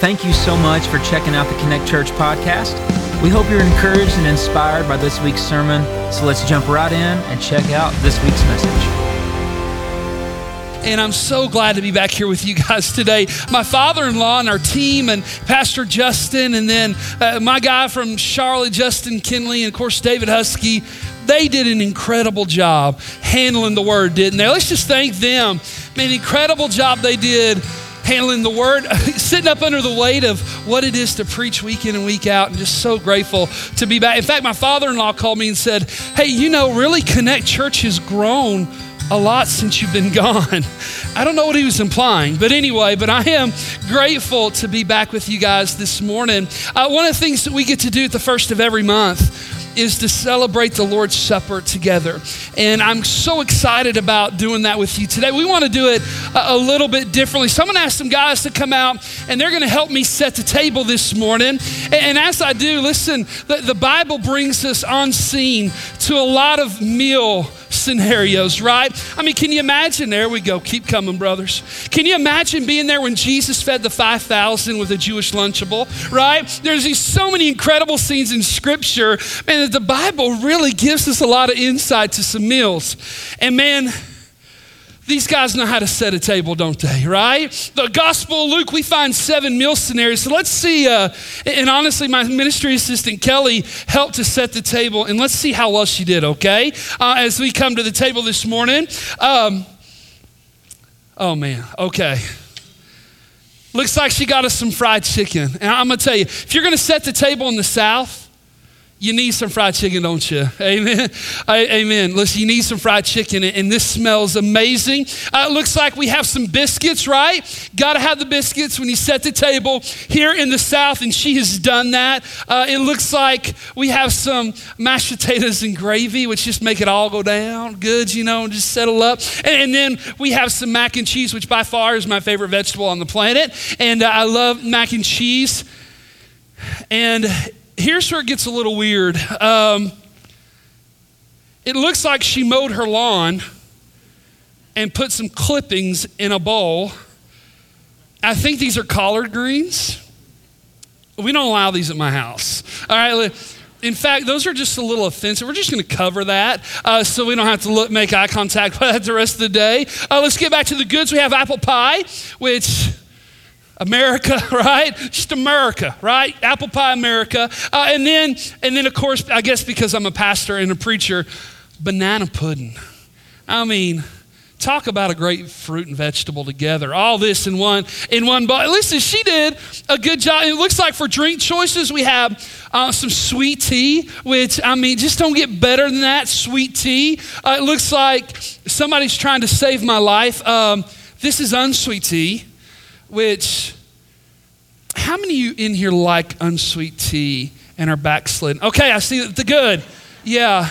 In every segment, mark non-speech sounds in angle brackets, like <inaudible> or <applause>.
Thank you so much for checking out the Connect Church podcast. We hope you're encouraged and inspired by this week's sermon. So let's jump right in and check out this week's message. And I'm so glad to be back here with you guys today. My father in law and our team, and Pastor Justin, and then uh, my guy from Charlotte, Justin Kinley, and of course, David Husky. They did an incredible job handling the word, didn't they? Let's just thank them. Man, incredible job they did handling the word, <laughs> sitting up under the weight of what it is to preach week in and week out, and just so grateful to be back. In fact, my father in law called me and said, Hey, you know, really Connect Church has grown a lot since you've been <laughs> gone. I don't know what he was implying, but anyway, but I am grateful to be back with you guys this morning. Uh, one of the things that we get to do at the first of every month is to celebrate the Lord's Supper together. And I'm so excited about doing that with you today. We want to do it a, a little bit differently. So I'm going to ask some guys to come out and they're going to help me set the table this morning. And, and as I do, listen, the, the Bible brings us on scene to a lot of meal scenarios, right? I mean, can you imagine? There we go. Keep coming, brothers. Can you imagine being there when Jesus fed the 5,000 with a Jewish Lunchable, right? There's these so many incredible scenes in Scripture, and the Bible really gives us a lot of insight to some meals. And man, these guys know how to set a table, don't they? Right? The Gospel of Luke, we find seven meal scenarios. So let's see. Uh, and honestly, my ministry assistant Kelly helped to set the table, and let's see how well she did. Okay, uh, as we come to the table this morning. Um, oh man. Okay. Looks like she got us some fried chicken. And I'm gonna tell you, if you're gonna set the table in the South, you need some fried chicken, don't you? Amen. Amen. Listen, you need some fried chicken, and this smells amazing. Uh, it looks like we have some biscuits, right? Got to have the biscuits when you set the table here in the South, and she has done that. Uh, it looks like we have some mashed potatoes and gravy, which just make it all go down good, you know, and just settle up. And, and then we have some mac and cheese, which by far is my favorite vegetable on the planet, and uh, I love mac and cheese. And here's where it gets a little weird. Um, it looks like she mowed her lawn and put some clippings in a bowl. I think these are collard greens. We don't allow these at my house. All right. In fact, those are just a little offensive. We're just going to cover that uh, so we don't have to look, make eye contact <laughs> with that the rest of the day. Uh, let's get back to the goods. We have apple pie, which America, <laughs> right? Just America, right? Apple pie America. Uh, and then, and then of course, I guess because I'm a pastor and a preacher, banana pudding. I mean, talk about a great fruit and vegetable together. All this in one in one bowl. Listen, she did a good job. It looks like for drink choices we have uh, some sweet tea, which I mean, just don't get better than that. Sweet tea. Uh, it looks like somebody's trying to save my life. Um, this is unsweet tea which, how many of you in here like unsweet tea and are backslidden? Okay, I see the good. Yeah.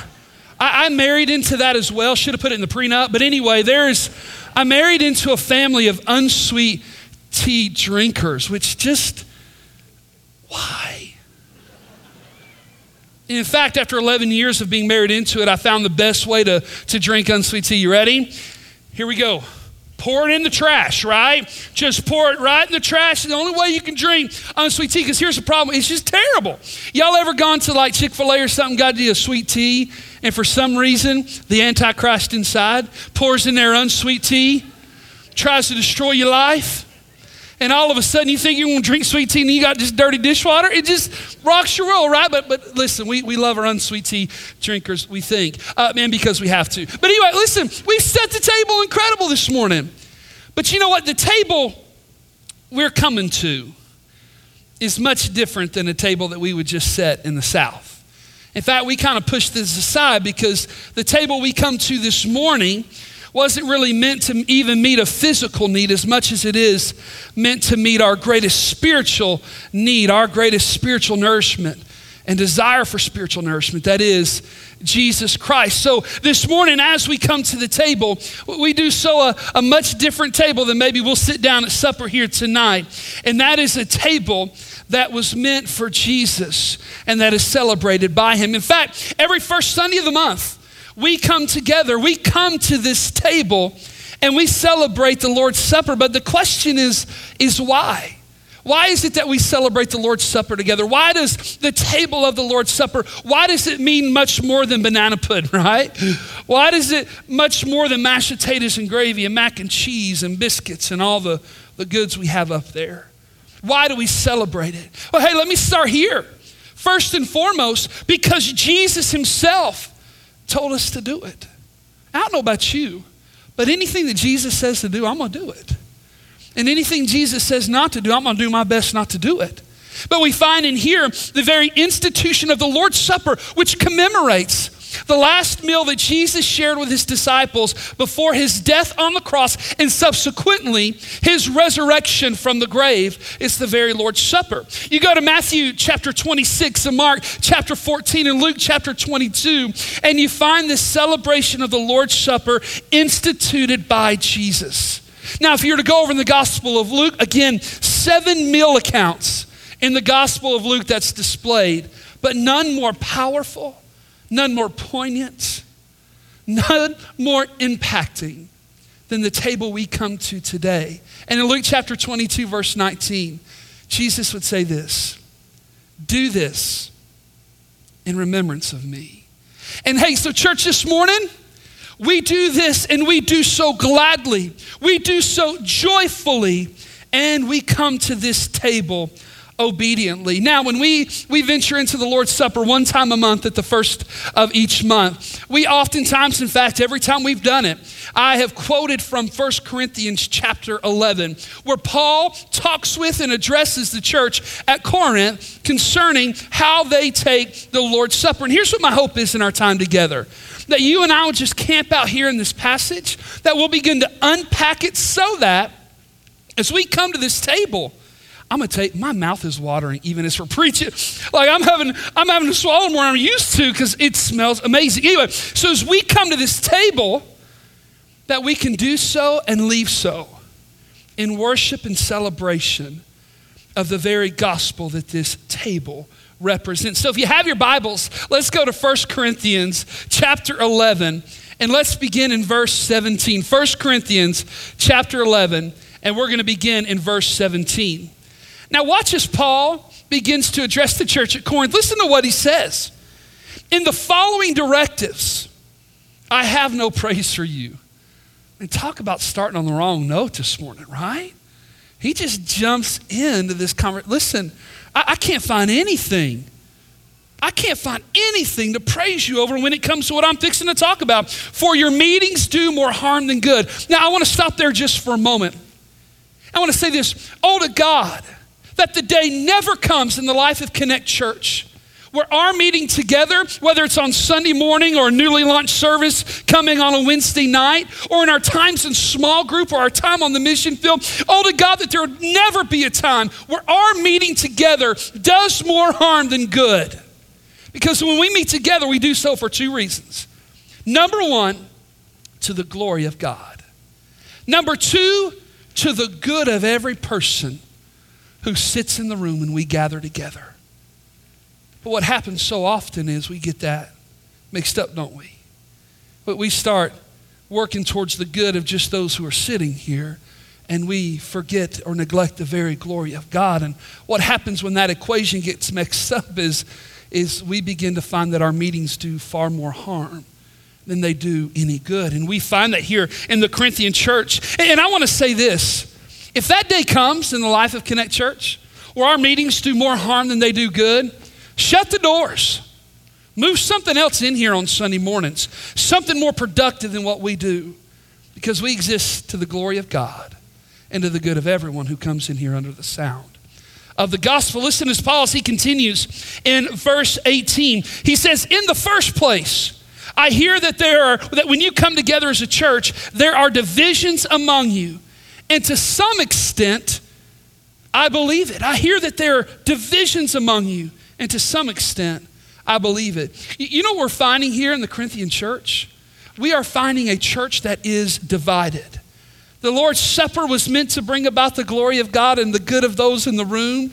I, I married into that as well. Should have put it in the prenup. But anyway, there's, I married into a family of unsweet tea drinkers, which just, why? In fact, after 11 years of being married into it, I found the best way to, to drink unsweet tea. You ready? Here we go pour it in the trash, right? Just pour it right in the trash. The only way you can drink unsweet tea, because here's the problem it's just terrible. Y'all ever gone to like Chick fil A or something, got to do a sweet tea, and for some reason, the Antichrist inside pours in there unsweet tea, tries to destroy your life? And all of a sudden you think you're going to drink sweet tea and you got just dirty dishwater. It just rocks your world, right? But, but listen, we, we love our unsweet tea drinkers, we think, uh, man, because we have to. But anyway, listen, we set the table incredible this morning. But you know what? The table we're coming to is much different than a table that we would just set in the South. In fact, we kind of push this aside because the table we come to this morning wasn't really meant to even meet a physical need as much as it is meant to meet our greatest spiritual need, our greatest spiritual nourishment and desire for spiritual nourishment. That is Jesus Christ. So this morning, as we come to the table, we do so a, a much different table than maybe we'll sit down at supper here tonight. And that is a table that was meant for Jesus and that is celebrated by him. In fact, every first Sunday of the month, we come together, we come to this table and we celebrate the Lord's Supper. But the question is, is why? Why is it that we celebrate the Lord's Supper together? Why does the table of the Lord's Supper, why does it mean much more than banana pudding, <laughs> right? Why does it much more than mashed potatoes and gravy and mac and cheese and biscuits and all the, the goods we have up there? Why do we celebrate it? Well, hey, let me start here. First and foremost, because Jesus himself told us to do it. I don't know about you, but anything that Jesus says to do, I'm going to do it. And anything Jesus says not to do, I'm going to do my best not to do it. But we find in here the very institution of the Lord's Supper, which commemorates the last meal that Jesus shared with his disciples before his death on the cross and subsequently his resurrection from the grave is the very Lord's Supper. You go to Matthew chapter 26 and Mark chapter 14 and Luke chapter 22, and you find this celebration of the Lord's Supper instituted by Jesus. Now, if you were to go over in the Gospel of Luke, again, seven meal accounts in the Gospel of Luke that's displayed, but none more powerful, none more poignant, none more impacting than the table we come to today. And in Luke chapter 22, verse 19, Jesus would say this Do this in remembrance of me. And hey, so church this morning, we do this and we do so gladly. We do so joyfully. And we come to this table obediently. Now, when we, we venture into the Lord's Supper one time a month at the first of each month, we oftentimes, in fact, every time we've done it, I have quoted from 1 Corinthians chapter 11, where Paul talks with and addresses the church at Corinth concerning how they take the Lord's Supper. And here's what my hope is in our time together that you and I will just camp out here in this passage, that we'll begin to unpack it so that as we come to this table, I'm gonna take my mouth is watering even as we're preaching. Like I'm having I'm having to swallow more than I'm used to because it smells amazing. Anyway, so as we come to this table, that we can do so and leave so in worship and celebration of the very gospel that this table represents. So if you have your Bibles, let's go to 1 Corinthians chapter 11 and let's begin in verse 17. 1 Corinthians chapter 11 and we're going to begin in verse 17. Now watch as Paul begins to address the church at Corinth. Listen to what he says. In the following directives, I have no praise for you. And talk about starting on the wrong note this morning, right? He just jumps into this conversation. Listen, I, I can't find anything. I can't find anything to praise you over when it comes to what I'm fixing to talk about. For your meetings do more harm than good. Now, I want to stop there just for a moment. I want to say this Oh, to God, that the day never comes in the life of Connect Church where our meeting together, whether it's on Sunday morning or a newly launched service coming on a Wednesday night, or in our times in small group or our time on the mission field, oh to God that there would never be a time where our meeting together does more harm than good. Because when we meet together, we do so for two reasons. Number one, to the glory of God. Number two, to the good of every person who sits in the room when we gather together. But what happens so often is we get that mixed up, don't we? But we start working towards the good of just those who are sitting here, and we forget or neglect the very glory of God. And what happens when that equation gets mixed <laughs> up is, is we begin to find that our meetings do far more harm than they do any good. And we find that here in the Corinthian church. And I want to say this if that day comes in the life of Connect Church, where our meetings do more harm than they do good, Shut the doors. Move something else in here on Sunday mornings, something more productive than what we do, because we exist to the glory of God and to the good of everyone who comes in here under the sound of the gospel. Listen as Paul as he continues in verse 18. He says, In the first place, I hear that there are that when you come together as a church, there are divisions among you. And to some extent, I believe it. I hear that there are divisions among you. And to some extent, I believe it. You know what we're finding here in the Corinthian church? We are finding a church that is divided. The Lord's Supper was meant to bring about the glory of God and the good of those in the room.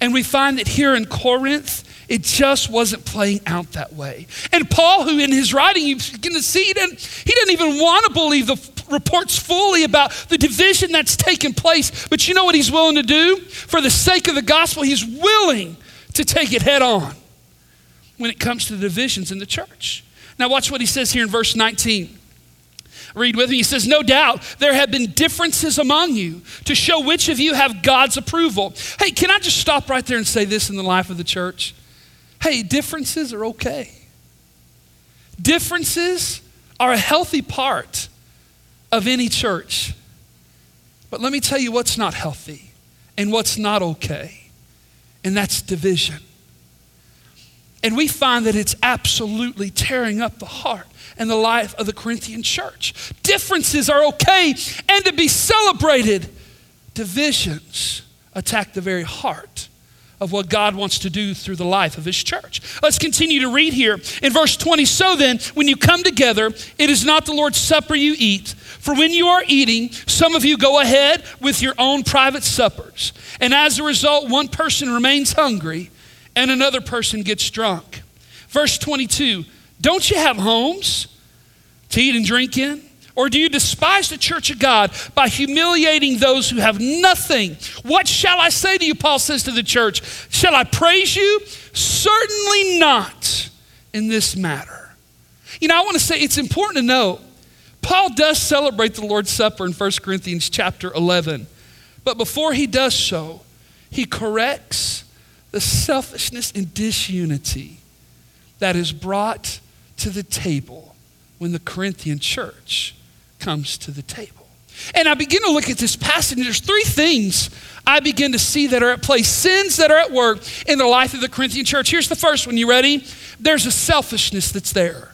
And we find that here in Corinth, It just wasn't playing out that way. And Paul, who in his writing, you begin to see, he didn't, he didn't even want to believe the reports fully about the division that's taken place. But you know what he's willing to do? For the sake of the gospel, he's willing to take it head on when it comes to the divisions in the church. Now, watch what he says here in verse 19. Read with me. He says, No doubt there have been differences among you to show which of you have God's approval. Hey, can I just stop right there and say this in the life of the church? Hey, differences are okay. Differences are a healthy part of any church. But let me tell you what's not healthy and what's not okay, and that's division. And we find that it's absolutely tearing up the heart and the life of the Corinthian church. Differences are okay and to be celebrated. Divisions attack the very heart of what God wants to do through the life of His church. Let's continue to read here in verse 20. So then, when you come together, it is not the Lord's supper you eat. For when you are eating, some of you go ahead with your own private suppers. And as a result, one person remains hungry and another person gets drunk. Verse 22 Don't you have homes to eat and drink in? Or do you despise the church of God by humiliating those who have nothing? What shall I say to you? Paul says to the church. Shall I praise you? Certainly not in this matter. You know, I want to say it's important to know Paul does celebrate the Lord's Supper in 1 Corinthians chapter 11. But before he does so, he corrects the selfishness and disunity that is brought to the table when the Corinthian church comes to the table. And I begin to look at this passage, there's three things I begin to see that are at play, sins that are at work in the life of the Corinthian church. Here's the first one. You ready? There's a selfishness that's there.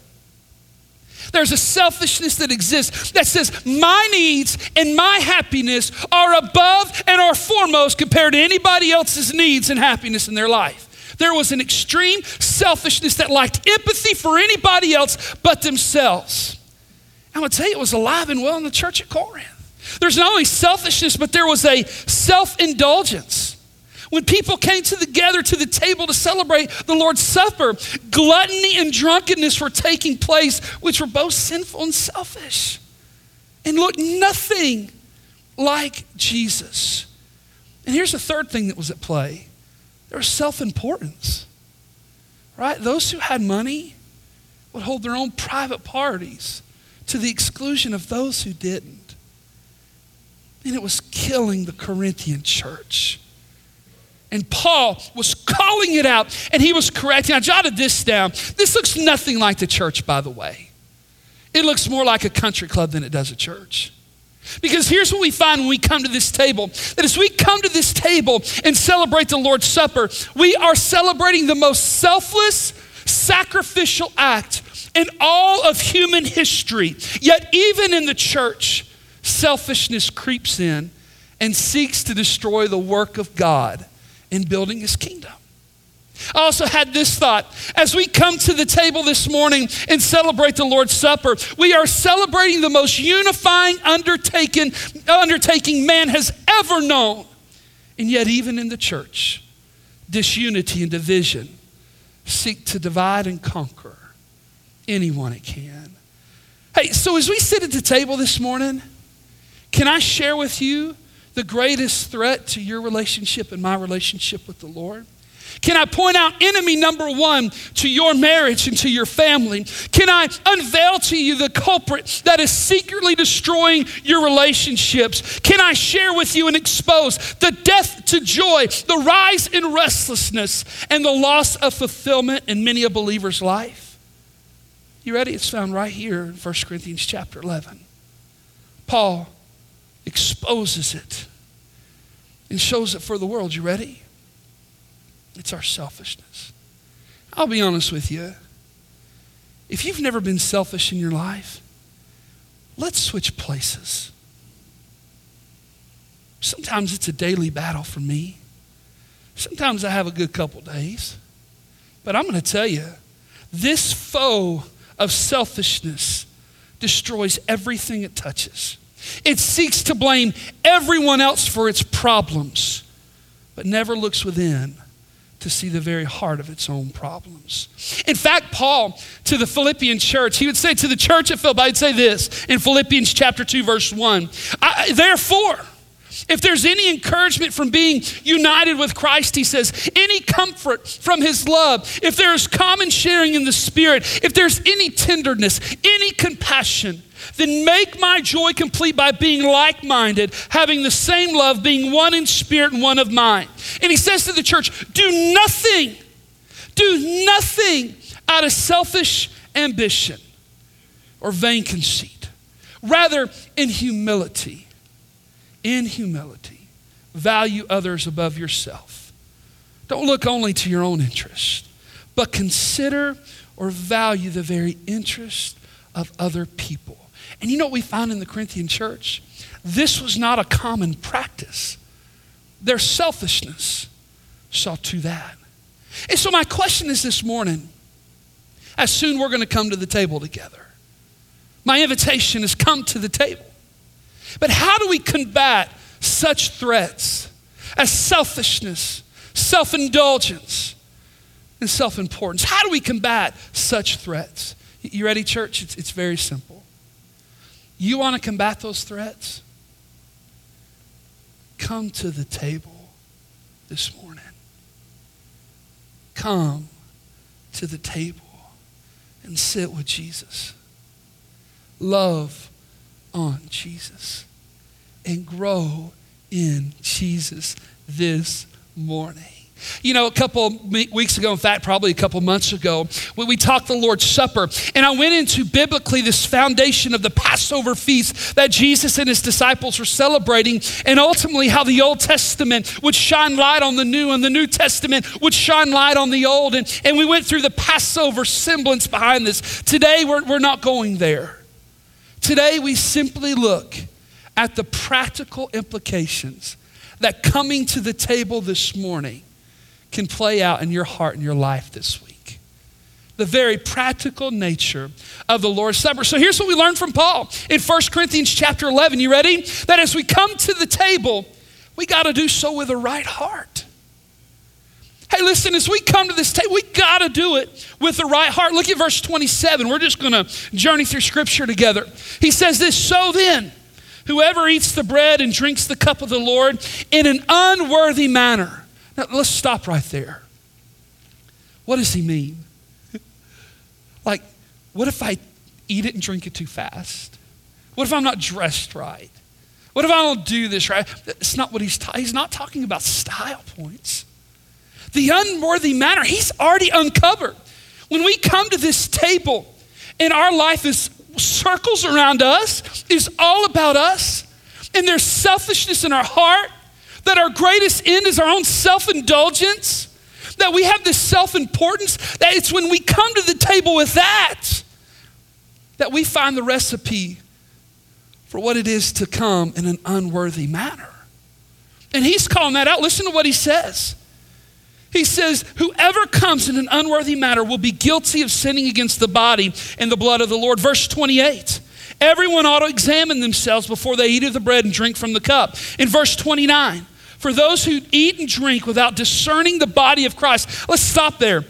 There's a selfishness that exists that says, My needs and my happiness are above and are foremost compared to anybody else's needs and happiness in their life. There was an extreme selfishness that lacked empathy for anybody else but themselves. I'm going to tell you, it was alive and well in the church at Corinth. There's not only selfishness, but there was a self indulgence. When people came together to the table to celebrate the Lord's Supper, gluttony and drunkenness were taking place, which were both sinful and selfish and looked nothing like Jesus. And here's the third thing that was at play there was self importance, right? Those who had money would hold their own private parties to the exclusion of those who didn't. And it was killing the Corinthian church. And Paul was calling it out and he was correcting. I jotted this down. This looks nothing like the church, by the way. It looks more like a country club than it does a church. Because here's what we find when we come to this table that as we come to this table and celebrate the Lord's Supper, we are celebrating the most selfless, sacrificial act in all of human history. Yet, even in the church, selfishness creeps in and seeks to destroy the work of God in building his kingdom. I also had this thought as we come to the table this morning and celebrate the Lord's Supper, we are celebrating the most unifying undertaking, undertaking man has ever known. And yet, even in the church, disunity and division seek to divide and conquer anyone it can. Hey, so as we sit at the table this morning, can I share with you the greatest threat to your relationship and my relationship with the Lord? Can I point out enemy number one to your marriage and to your family? Can I unveil to you the culprit that is secretly destroying your relationships? Can I share with you and expose the death to joy, the rise in restlessness, and the loss of fulfillment in many a believer's life? You ready? It's found right here in 1 Corinthians chapter 11. Paul exposes it and shows it for the world. You ready? It's our selfishness. I'll be honest with you. If you've never been selfish in your life, let's switch places. Sometimes it's a daily battle for me. Sometimes I have a good couple days. But I'm going to tell you, this foe of selfishness destroys everything it touches. It seeks to blame everyone else for its problems, but never looks within to see the very heart of its own problems. In fact, Paul to the Philippian church, he would say to the church at Philippi, I'd say this in Philippians chapter 2, verse 1. Therefore, if there's any encouragement from being united with Christ, he says, any comfort from his love, if there's common sharing in the Spirit, if there's any tenderness, any compassion, then make my joy complete by being like minded, having the same love, being one in spirit and one of mind. And he says to the church, do nothing, do nothing out of selfish ambition or vain conceit. Rather, in humility, in humility, value others above yourself. Don't look only to your own interest, but consider or value the very interest of other people. And you know what we found in the Corinthian church? This was not a common practice. Their selfishness saw to that. And so, my question is this morning as soon we're going to come to the table together. My invitation is come to the table. But how do we combat such threats as selfishness, self indulgence, and self importance? How do we combat such threats? You ready, church? It's, it's very simple. You want to combat those threats? Come to the table this morning. Come to the table and sit with Jesus. Love on Jesus and grow in Jesus this morning. You know, a couple weeks ago, in fact, probably a couple months ago, when we talked the Lord's Supper, and I went into biblically this foundation of the Passover feast that Jesus and his disciples were celebrating, and ultimately how the Old Testament would shine light on the New, and the New Testament would shine light on the Old. And, and we went through the Passover semblance behind this. Today, we're, we're not going there. Today, we simply look at the practical implications that coming to the table this morning can play out in your heart and your life this week. The very practical nature of the Lord's Supper. So here's what we learned from Paul in 1 Corinthians chapter 11. You ready? That as we come to the table, we got to do so with a right heart. Hey, listen, as we come to this table, we got to do it with the right heart. Look at verse 27. We're just going to journey through scripture together. He says this So then, whoever eats the bread and drinks the cup of the Lord in an unworthy manner, now, let's stop right there. What does he mean? <laughs> like, what if I eat it and drink it too fast? What if I'm not dressed right? What if I don't do this right? It's not what he's ta- he's not talking about style points. The unworthy manner, he's already uncovered. When we come to this table and our life is circles around us, is all about us, and there's selfishness in our heart, that our greatest end is our own self indulgence, that we have this self importance, that it's when we come to the table with that that we find the recipe for what it is to come in an unworthy manner. And he's calling that out. Listen to what he says. He says, Whoever comes in an unworthy manner will be guilty of sinning against the body and the blood of the Lord. Verse 28. Everyone ought to examine themselves before they eat of the bread and drink from the cup. In verse 29, for those who eat and drink without discerning the body of Christ. Let's stop there.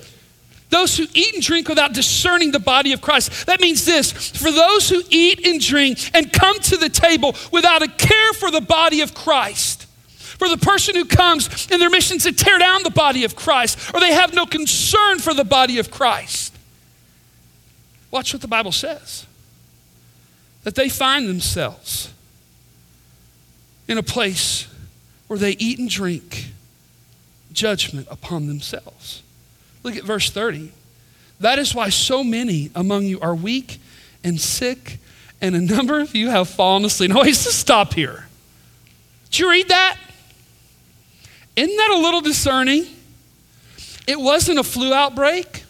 Those who eat and drink without discerning the body of Christ. That means this for those who eat and drink and come to the table without a care for the body of Christ. For the person who comes in their mission to tear down the body of Christ, or they have no concern for the body of Christ. Watch what the Bible says that they find themselves in a place where they eat and drink judgment upon themselves. Look at verse 30. That is why so many among you are weak and sick, and a number of you have fallen asleep. Now, wait, just stop here. Did you read that? Isn't that a little discerning? It wasn't a flu outbreak,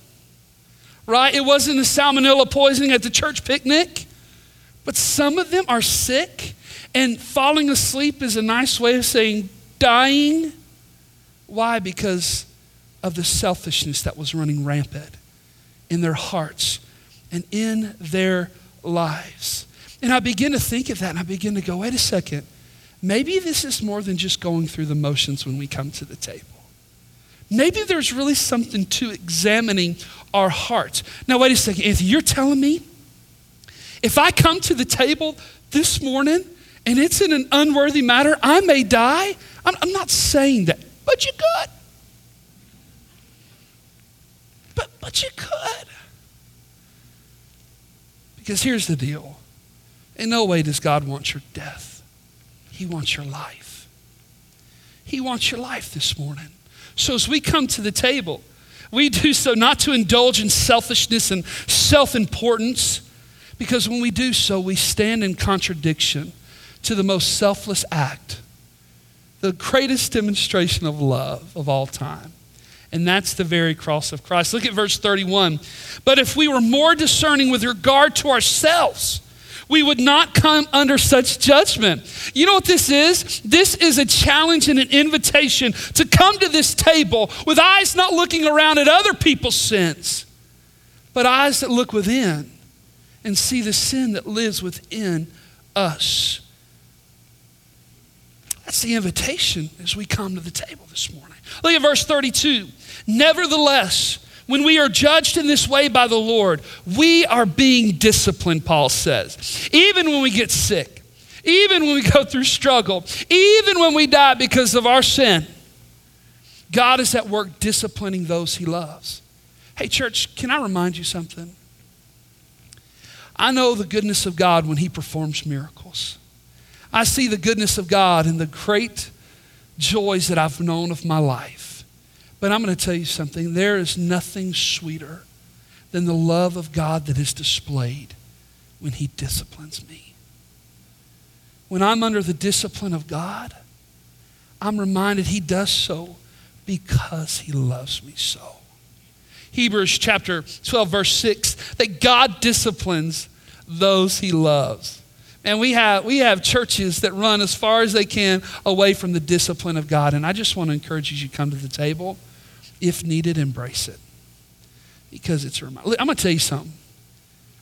right? It wasn't a salmonella poisoning at the church picnic. But some of them are sick and falling asleep is a nice way of saying dying. Why? Because of the selfishness that was running rampant in their hearts and in their lives. And I begin to think of that and I begin to go, wait a second. Maybe this is more than just going through the motions when we come to the table. maybe there's really something to examining our hearts. Now, wait a second, Anthony, you're telling me if I come to the table this morning and it's in an unworthy matter, I may die? I'm, I'm not saying that, but you could. But, but you could. Because here's the deal in no way does God want your death, He wants your life. He wants your life this morning. So as we come to the table, we do so not to indulge in selfishness and self importance, because when we do so, we stand in contradiction to the most selfless act, the greatest demonstration of love of all time. And that's the very cross of Christ. Look at verse 31. But if we were more discerning with regard to ourselves, we would not come under such judgment. You know what this is? This is a challenge and an invitation to come to this table with eyes not looking around at other people's sins, but eyes that look within and see the sin that lives within us. That's the invitation as we come to the table this morning. Look at verse 32. Nevertheless, when we are judged in this way by the Lord, we are being disciplined, Paul says. Even when we get sick, even when we go through struggle, even when we die because of our sin, God is at work disciplining those he loves. Hey, church, can I remind you something? I know the goodness of God when he performs miracles. I see the goodness of God in the great joys that I've known of my life. But I'm going to tell you something there is nothing sweeter than the love of God that is displayed when He disciplines me. When I'm under the discipline of God, I'm reminded He does so because He loves me so. Hebrews chapter 12, verse 6, that God disciplines those He loves. And we have, we have churches that run as far as they can away from the discipline of God. And I just want to encourage you to come to the table. If needed, embrace it. Because it's a reminder. I'm going to tell you something.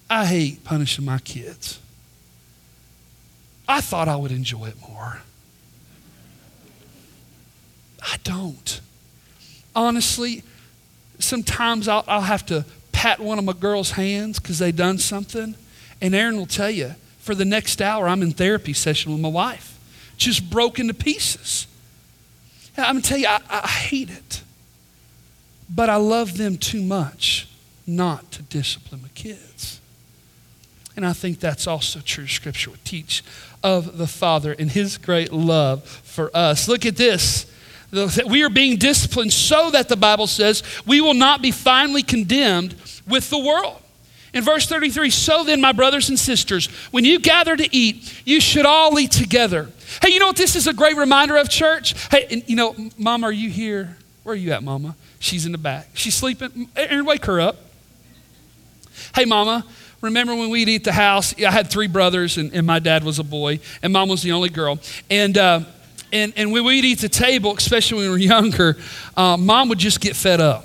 I hate punishing my kids. I thought I would enjoy it more. I don't. Honestly, sometimes I'll, I'll have to pat one of my girls' hands because they done something. And Aaron will tell you, for the next hour, I'm in therapy session with my wife, just broken to pieces. I'm going to tell you, I, I hate it. But I love them too much not to discipline my kids. And I think that's also true. Scripture would teach of the Father and His great love for us. Look at this. We are being disciplined so that the Bible says we will not be finally condemned with the world. In verse 33, so then, my brothers and sisters, when you gather to eat, you should all eat together. Hey, you know what this is a great reminder of, church? Hey, and, you know, Mom, are you here? Where are you at, Mama? She's in the back. She's sleeping. Aaron, wake her up. Hey, Mama, remember when we'd eat the house? I had three brothers, and, and my dad was a boy, and Mom was the only girl. And, uh, and, and when we'd eat the table, especially when we were younger, uh, Mom would just get fed up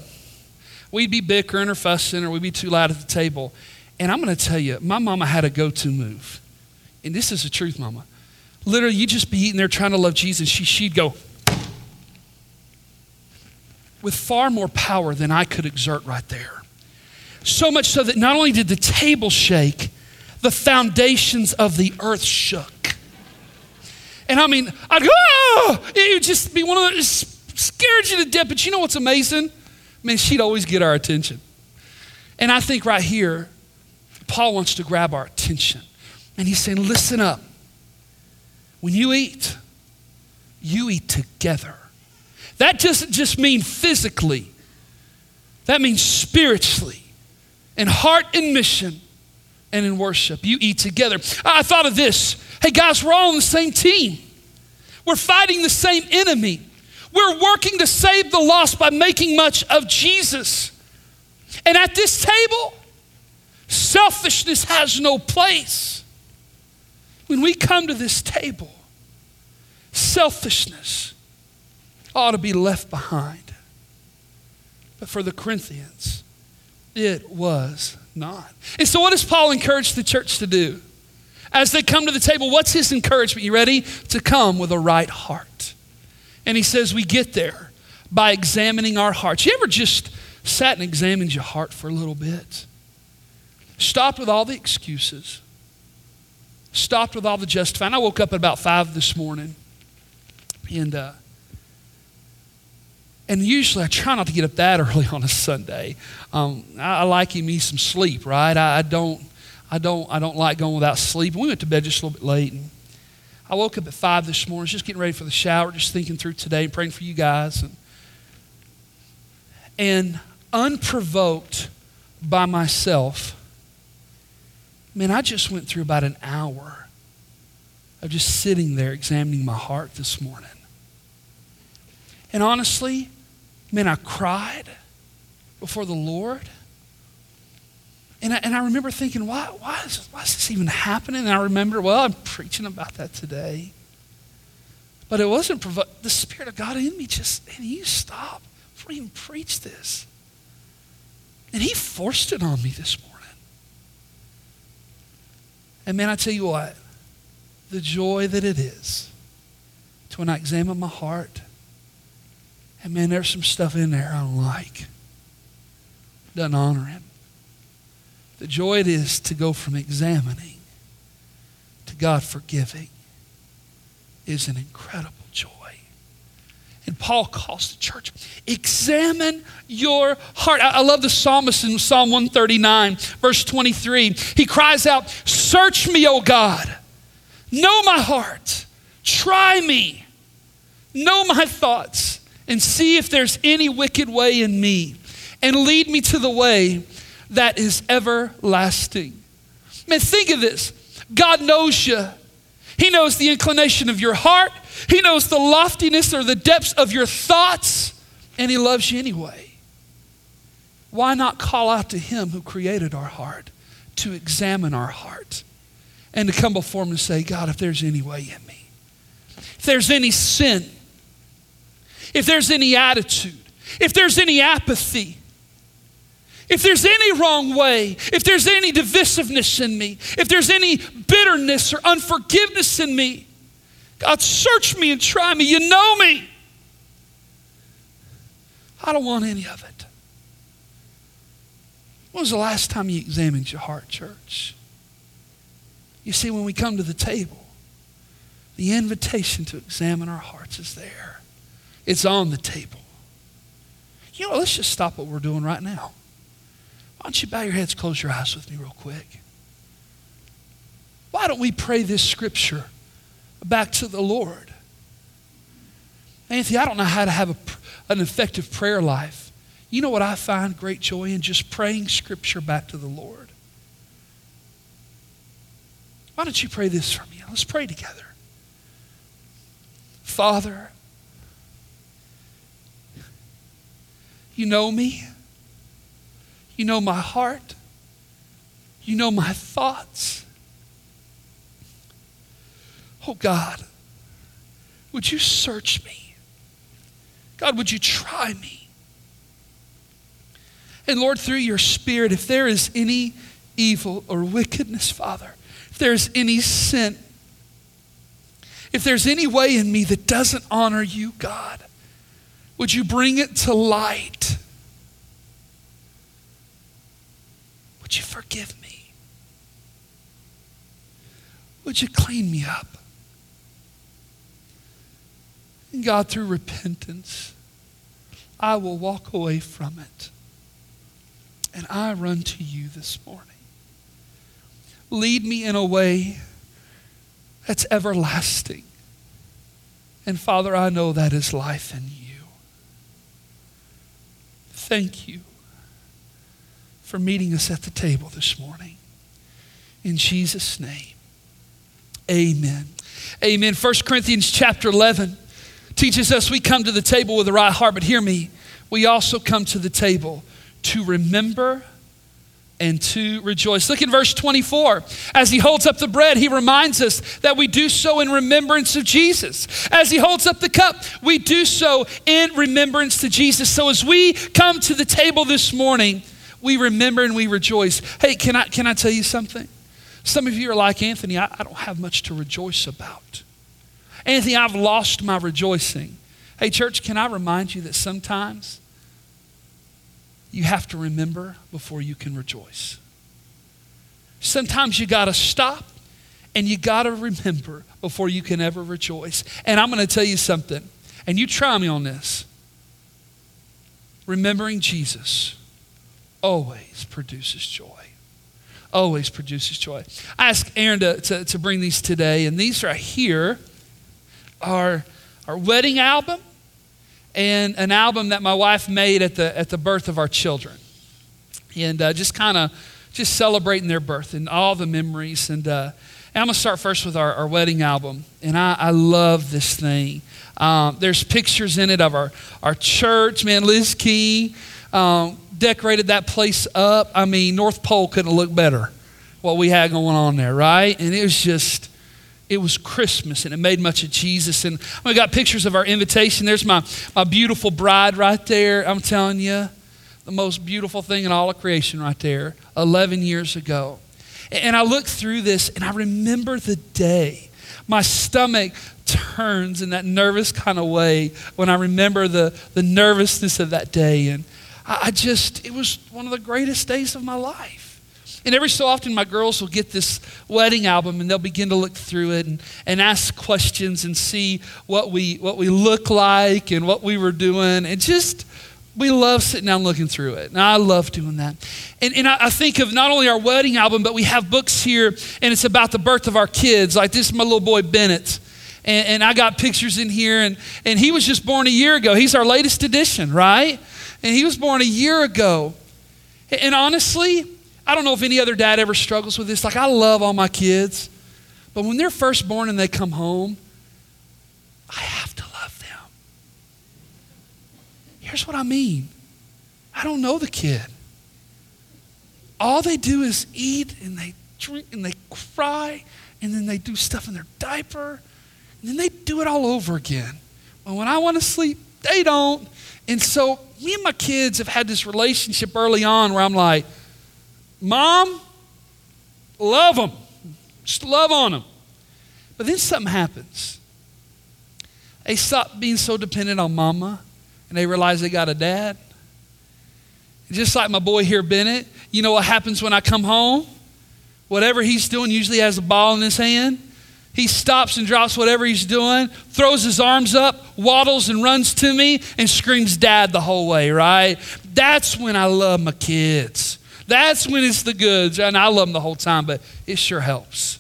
we'd be bickering or fussing or we'd be too loud at the table. And I'm going to tell you, my mama had a go to move. And this is the truth, mama. Literally, you'd just be eating there trying to love Jesus. She, she'd go with far more power than I could exert right there. So much so that not only did the table shake, the foundations of the earth shook. And I mean, I'd go, oh! it would just be one of those, scared you to death. But you know what's amazing? man, she'd always get our attention. And I think right here, Paul wants to grab our attention. And he's saying, listen up. When you eat, you eat together. That doesn't just mean physically, that means spiritually, in heart and mission, and in worship. You eat together. I thought of this hey, guys, we're all on the same team, we're fighting the same enemy. We're working to save the lost by making much of Jesus. And at this table, selfishness has no place. When we come to this table, selfishness ought to be left behind. But for the Corinthians, it was not. And so, what does Paul encourage the church to do? As they come to the table, what's his encouragement? You ready? To come with a right heart. And he says, We get there by examining our hearts. You ever just sat and examined your heart for a little bit? Stopped with all the excuses. Stopped with all the justifying. I woke up at about five this morning, and uh, and usually I try not to get up that <laughs> early on a Sunday. Um, I, I, like me some sleep, right? I, I, don't, I don't, I don't like going without sleep. We went to bed just a little bit late. And I woke up at five this morning, just getting ready for the shower, just thinking through today and praying for you guys. And, and unprovoked by myself, man, I just went through about an hour of just sitting there examining my heart this morning. And honestly, man, I cried before the Lord. And I, and I remember thinking, why, why, is, why is this even happening? And I remember, well, I'm preaching about that today. But it wasn't provo- the Spirit of God in me just, and you stop before I even preach this. And he forced it on me this morning. And man, I tell you what, the joy that it is to when I examine my heart, and man, there's some stuff in there I don't like. Doesn't honor him. The joy it is to go from examining to God forgiving is an incredible joy. And Paul calls the church, examine your heart. I, love the psalmist in Psalm 139, verse 23. He cries out, Search me, O God. Know my heart. Try me. Know my thoughts. And see if there's any wicked way in me. And lead me to the way that is everlasting. Man, think of this. God knows you. He knows the inclination of your heart. He knows the loftiness or the depths of your thoughts, and He loves you anyway. Why not call out to Him who created our heart to examine our heart and to come before Him and say, God, if there's any way in me, if there's any sin, if there's any attitude, if there's any apathy, if there's any wrong way, if there's any divisiveness in me, if there's any bitterness or unforgiveness in me, God, search me and try me. You know me. I don't want any of it. When was the last time you examined your heart, church? You see, when we come to the table, the invitation to examine our hearts is there. It's on the table. You know, let's just stop what we're doing right now. Why don't you bow your heads, close your eyes with me real quick? Why don't we pray this scripture back to the Lord? Anthony, I don't know how to have a, an effective prayer life. You know what I find great joy in? Just praying scripture back to the Lord. Why don't you pray this for me? Let's pray together. Father, you know me. You know my heart. You know my thoughts. Oh God, would you search me? God, would you try me? And Lord, through your Spirit, if there is any evil or wickedness, Father, if there's any sin, if there's any way in me that doesn't honor you, God, would you bring it to light? Would you forgive me? Would you clean me up? And God, through repentance, I will walk away from it. And I run to you this morning. Lead me in a way that's everlasting. And Father, I know that is life in you. Thank you for meeting us at the table this morning. In Jesus' name, amen. Amen. 1 Corinthians chapter 11 teaches us we come to the table with a right heart, but hear me, we also come to the table to remember and to rejoice. Look in verse 24. As he holds up the bread, he reminds us that we do so in remembrance of Jesus. As he holds up the cup, we do so in remembrance to Jesus. So as we come to the table this morning, we remember and we rejoice. Hey, can I, can I tell you something? Some of you are like Anthony, I, I don't have much to rejoice about. Anthony, I've lost my rejoicing. Hey, church, can I remind you that sometimes you have to remember before you can rejoice? Sometimes you got to stop and you got to remember before you can ever rejoice. And I'm going to tell you something, and you try me on this. Remembering Jesus always produces joy. Always produces joy. I asked Aaron to, to, to bring these today, and these right here are our wedding album and an album that my wife made at the, at the birth of our children. And uh, just kind of just celebrating their birth and all the memories. And, uh, and I'm going to start first with our, our wedding album. And I, I love this thing. Um, there's pictures in it of our, our church. Man, Liz Key um, decorated that place up. I mean, North Pole couldn't look better what we had going on there, right? And it was just it was Christmas and it made much of Jesus. And we got pictures of our invitation. There's my, my beautiful bride right there. I'm telling you, the most beautiful thing in all of creation right there, 11 years ago. And I look through this and I remember the day. My stomach turns in that nervous kind of way when I remember the, the nervousness of that day. And I, just, it was one of the greatest days of my life. And every so often, my girls will get this wedding album and they'll begin to look through it and, and ask questions and see what we, what we look like and what we were doing. And just, we love sitting down looking through it. And I love doing that. And, and I, I, think of not only our wedding album, but we have books here and it's about the birth of our kids. Like this is my little boy Bennett. And, and I got pictures in here, and, and he was just born a year ago. He's our latest addition, right? And he was born a year ago. And honestly, I don't know if any other dad ever struggles with this. Like, I love all my kids, but when they're first born and they come home, I have to love them. Here's what I mean I don't know the kid. All they do is eat and they drink and they cry and then they do stuff in their diaper and then they do it all over again. But when I want to sleep, they don't. And so me and my kids have had this relationship early on where I'm like, Mom, love them. Just love on them. But then something happens. They stop being so dependent on mama and they realize they got a dad. Just like my boy here, Bennett, you know what happens when I come home? Whatever he's doing, usually has a ball in his hand. He stops and drops whatever he's doing, throws his arms up, waddles and runs to me, and screams, Dad, the whole way, right? That's when I love my kids. That's when it's the goods. And I love them the whole time, but it sure helps.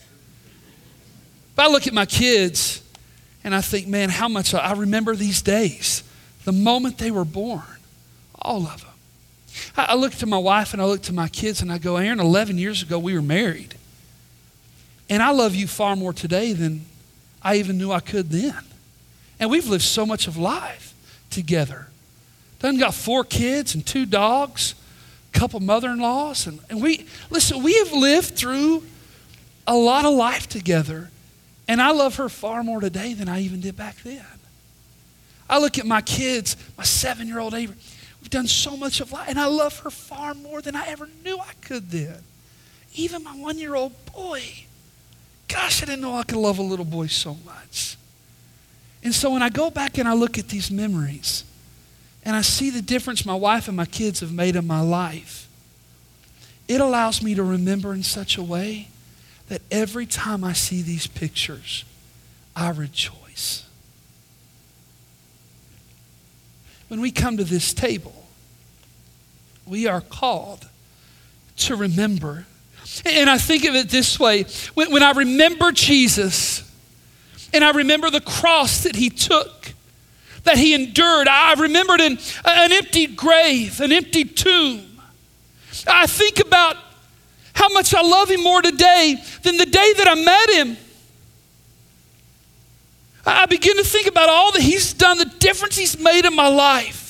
If I look at my kids and I think, man, how much I remember these days, the moment they were born, all of them. I look to my wife and I look to my kids and I go, Aaron, 11 years ago we were married. And I love you far more today than I even knew I could then. And we've lived so much of life together. Done got four kids and two dogs a couple mother-in-laws and, and we listen we have lived through a lot of life together and i love her far more today than i even did back then i look at my kids my seven-year-old avery we've done so much of life and i love her far more than i ever knew i could then even my one-year-old boy gosh i didn't know i could love a little boy so much and so when i go back and i look at these memories and I see the difference my wife and my kids have made in my life, it allows me to remember in such a way that every time I see these pictures, I rejoice. When we come to this table, we are called to remember. And I think of it this way when, when I remember Jesus and I remember the cross that he took, that he endured. I remembered an, an empty grave, an empty tomb. I think about how much I love him more today than the day that I met him. I begin to think about all that he's done, the difference he's made in my life.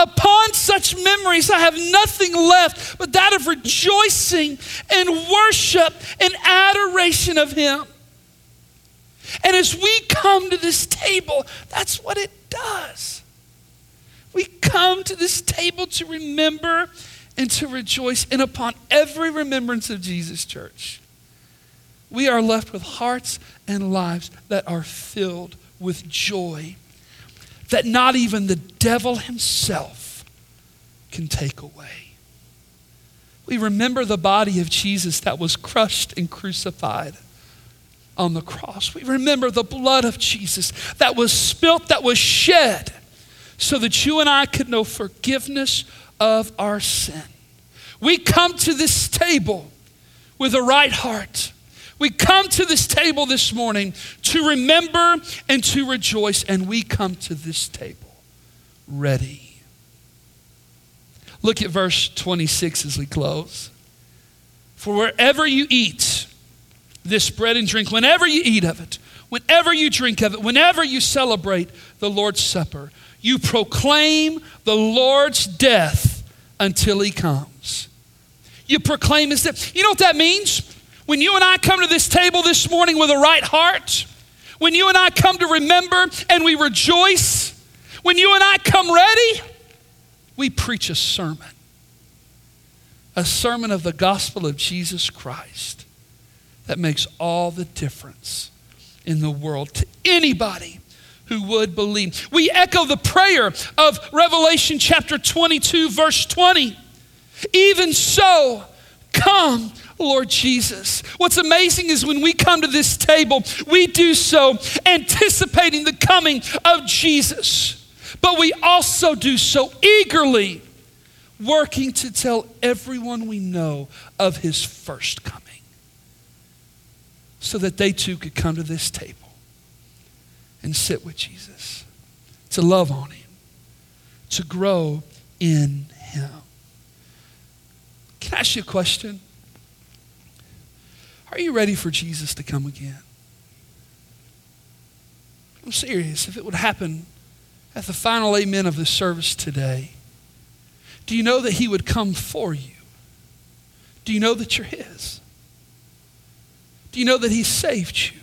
Upon such memories, I have nothing left but that of rejoicing and worship and adoration of him. And as we come to this table, that's what it does. We come to this table to remember and to rejoice. And upon every remembrance of Jesus, church, we are left with hearts and lives that are filled with joy. That not even the devil himself can take away. We remember the body of Jesus that was crushed and crucified on the cross. We remember the blood of Jesus that was spilt, that was shed, so that you and I could know forgiveness of our sin. We come to this table with a right heart. We come to this table this morning to remember and to rejoice, and we come to this table ready. Look at verse 26 as we close. For wherever you eat this bread and drink, whenever you eat of it, whenever you drink of it, whenever you celebrate the Lord's Supper, you proclaim the Lord's death until he comes. You proclaim his death. You know what that means? When you and I come to this table this morning with a right heart, when you and I come to remember and we rejoice, when you and I come ready, we preach a sermon. A sermon of the gospel of Jesus Christ that makes all the difference in the world to anybody who would believe. We echo the prayer of Revelation chapter 22, verse 20. Even so, come, Lord Jesus. What's amazing is when we come to this table, we do so anticipating the coming of Jesus, but we also do so eagerly, working to tell everyone we know of his first coming so that they too could come to this table and sit with Jesus, to love on him, to grow in him. Can I ask you a question? Are you ready for Jesus to come again? I'm serious. If it would happen at the final amen of this service today, do you know that He would come for you? Do you know that you're His? Do you know that He saved you?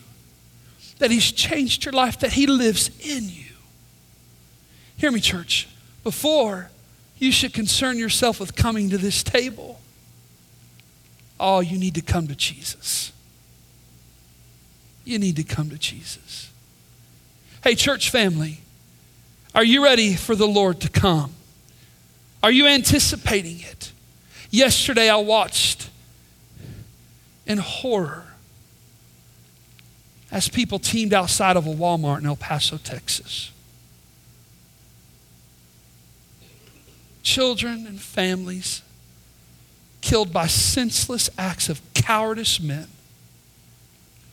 That He's changed your life? That He lives in you? Hear me, church. Before you should concern yourself with coming to this table, Oh, you need to come to Jesus. You need to come to Jesus. Hey, church family, are you ready for the Lord to come? Are you anticipating it? Yesterday, I watched in horror as people teemed outside of a Walmart in El Paso, Texas. Children and families killed by senseless acts of cowardice men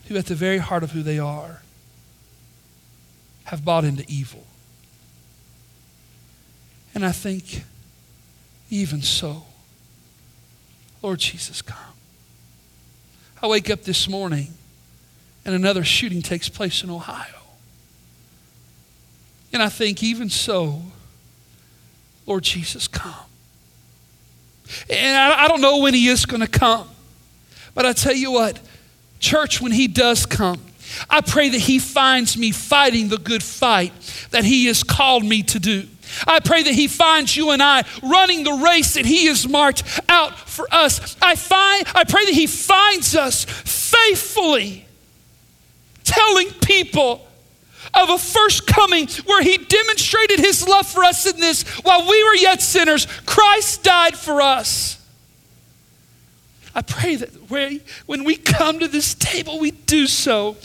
who, at the very heart of who they are, have bought into evil. And I think, even so, Lord Jesus, come. I wake up this morning and another shooting takes place in Ohio. And I think, even so, Lord Jesus, come. And I, I don't know when he is going to come. But I tell you what, church, when he does come, I pray that he finds me fighting the good fight that he has called me to do. I pray that he finds you and I running the race that he has marked out for us. I find I pray that he finds us faithfully telling people of a first coming where he demonstrated his love for us in this while we were yet sinners, Christ died for us. I pray that when we come to this table, we do so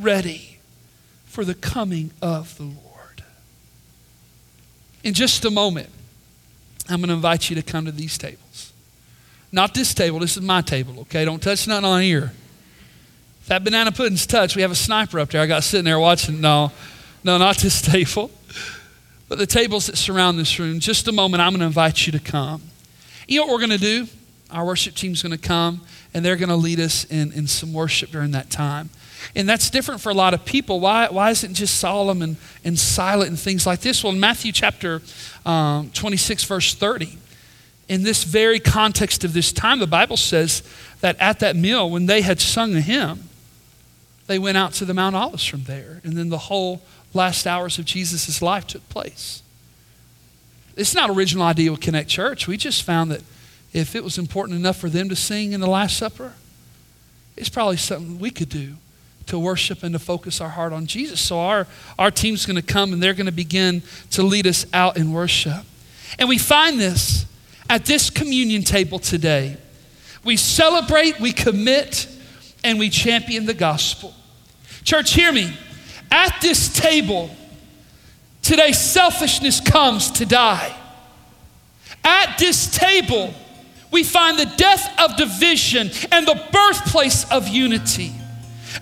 ready for the coming of the Lord. In just a moment, I'm going to invite you to come to these tables. Not this table, this is my table, okay? Don't touch nothing on here. That banana pudding's touched, we have a sniper up there. I got sitting there watching. No, no, not this <laughs> table, but the tables that surround this room. Just a moment, I'm going to invite you to come. You know what we're going to do? Our worship team's going to come and they're going to lead us in, in some worship during that time. And that's different for a lot of people. Why, why isn't just solemn and, and silent and things like this? Well, in Matthew chapter um, 26, verse 30, in this very context of this time, the Bible says that at that meal, when they had sung a hymn, they went out to the Mount Olives from there. And then the whole last hours of Jesus' life took place. It's not original idea with Connect Church. We just found that if it was important enough for them to sing in the Last Supper, it's probably something we could do to worship and to focus our heart on Jesus. So our, our team's going to come and they're going to begin to lead us out in worship. And we find this at this communion table today. We celebrate, we commit, and we champion the gospel. Church, hear me. At this table, today selfishness comes to die. At this table, we find the death of division and the birthplace of unity.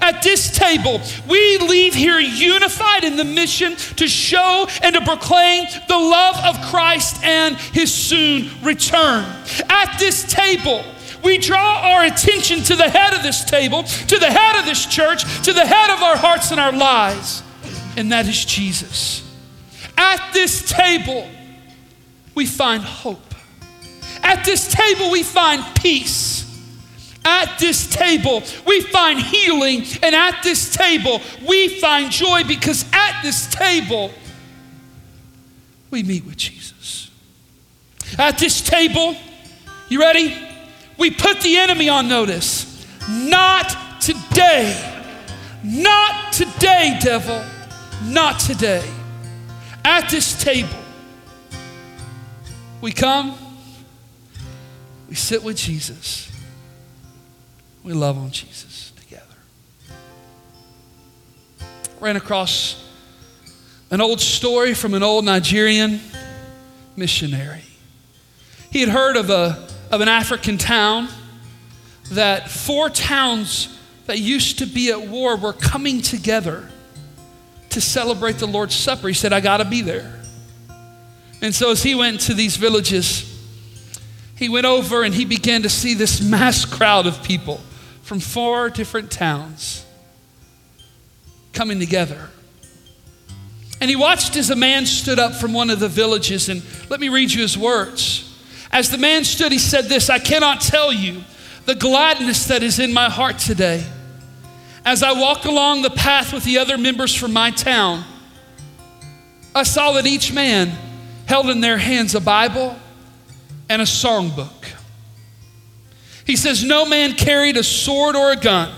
At this table, we leave here unified in the mission to show and to proclaim the love of Christ and his soon return. At this table, we draw our attention to the head of this table, to the head of this church, to the head of our hearts and our lives, and that is Jesus. At this table, we find hope. At this table, we find peace. At this table, we find healing, and at this table, we find joy because at this table, we meet with Jesus. At this table, you ready? We put the enemy on notice. Not today. Not today, devil. Not today. At this table, we come, we sit with Jesus. We love on Jesus together. Ran across an old story from an old Nigerian missionary. He had heard of, a, of an African town that four towns that used to be at war were coming together to celebrate the Lord's Supper. He said, I got to be there. And so as he went to these villages, he went over and he began to see this mass crowd of people from four different towns coming together. And he watched as a man stood up from one of the villages, and let me read you his words. As the man stood, he said, This I cannot tell you the gladness that is in my heart today. As I walk along the path with the other members from my town, I saw that each man held in their hands a Bible and a songbook. He says, No man carried a sword or a gun.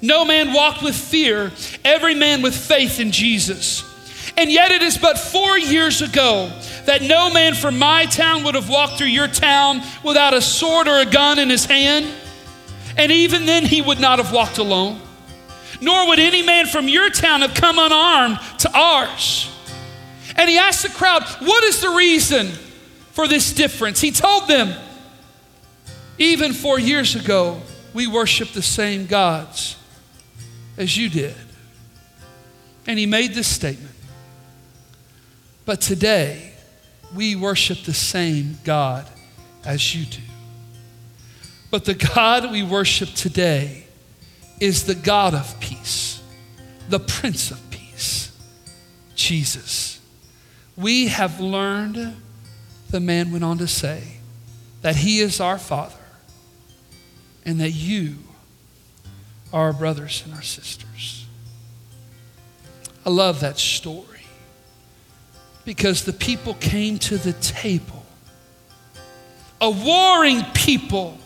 No man walked with fear, every man with faith in Jesus. And yet it is but four years ago that no man from my town would have walked through your town without a sword or a gun in his hand. And even then, he would not have walked alone. Nor would any man from your town have come unarmed to ours. And he asked the crowd, What is the reason for this difference? He told them, even four years ago, we worshiped the same gods as you did. And he made this statement. But today, we worship the same God as you do. But the God we worship today is the God of peace, the Prince of Peace, Jesus. We have learned, the man went on to say, that he is our Father and that you are our brothers and our sisters. I love that story because the people came to the table. A warring people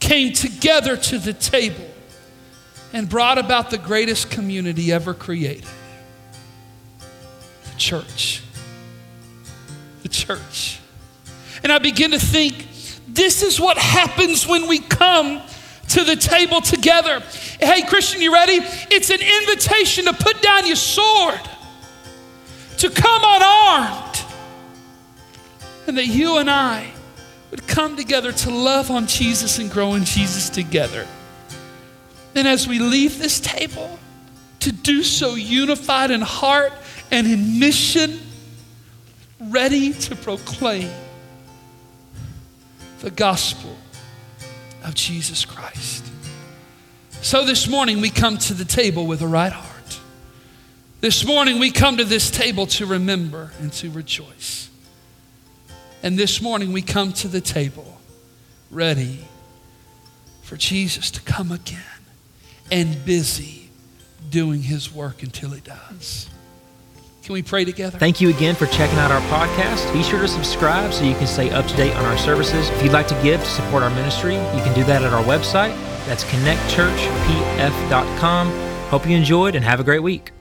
came together to the table and brought about the greatest community ever created the church. The church. And I begin to think this is what happens when we come to the table together. Hey, Christian, you ready? It's an invitation to put down your sword, to come unarmed, and that you and I would come together to love on Jesus and grow in Jesus together. And as we leave this table, to do so unified in heart and in mission, ready to proclaim the gospel of Jesus Christ. So this morning we come to the table with a right heart. This morning we come to this table to remember and to rejoice. And this morning we come to the table ready for Jesus to come again and busy doing his work until he does. Can we pray together? Thank you again for checking out our podcast. Be sure to subscribe so you can stay up to date on our services. If you'd like to give to support our ministry, you can do that at our website. That's connectchurchpf.com Hope you enjoyed and have a great week.